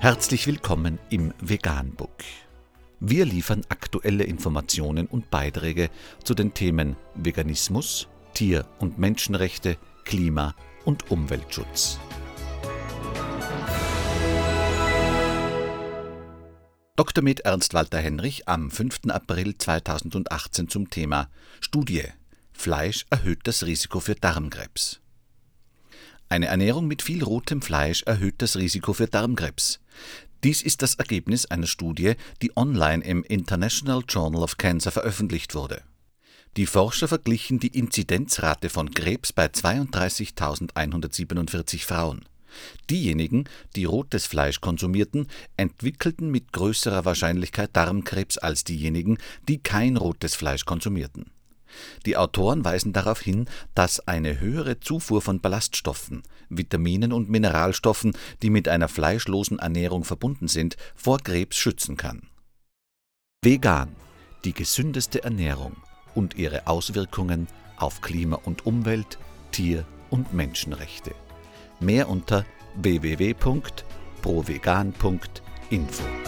Herzlich willkommen im Veganbook. Wir liefern aktuelle Informationen und Beiträge zu den Themen Veganismus, Tier- und Menschenrechte, Klima- und Umweltschutz. Dr. Med Ernst Walter Henrich am 5. April 2018 zum Thema Studie Fleisch erhöht das Risiko für Darmkrebs. Eine Ernährung mit viel rotem Fleisch erhöht das Risiko für Darmkrebs. Dies ist das Ergebnis einer Studie, die online im International Journal of Cancer veröffentlicht wurde. Die Forscher verglichen die Inzidenzrate von Krebs bei 32.147 Frauen. Diejenigen, die rotes Fleisch konsumierten, entwickelten mit größerer Wahrscheinlichkeit Darmkrebs als diejenigen, die kein rotes Fleisch konsumierten. Die Autoren weisen darauf hin, dass eine höhere Zufuhr von Ballaststoffen, Vitaminen und Mineralstoffen, die mit einer fleischlosen Ernährung verbunden sind, vor Krebs schützen kann. Vegan, die gesündeste Ernährung und ihre Auswirkungen auf Klima und Umwelt, Tier- und Menschenrechte. Mehr unter www.provegan.info.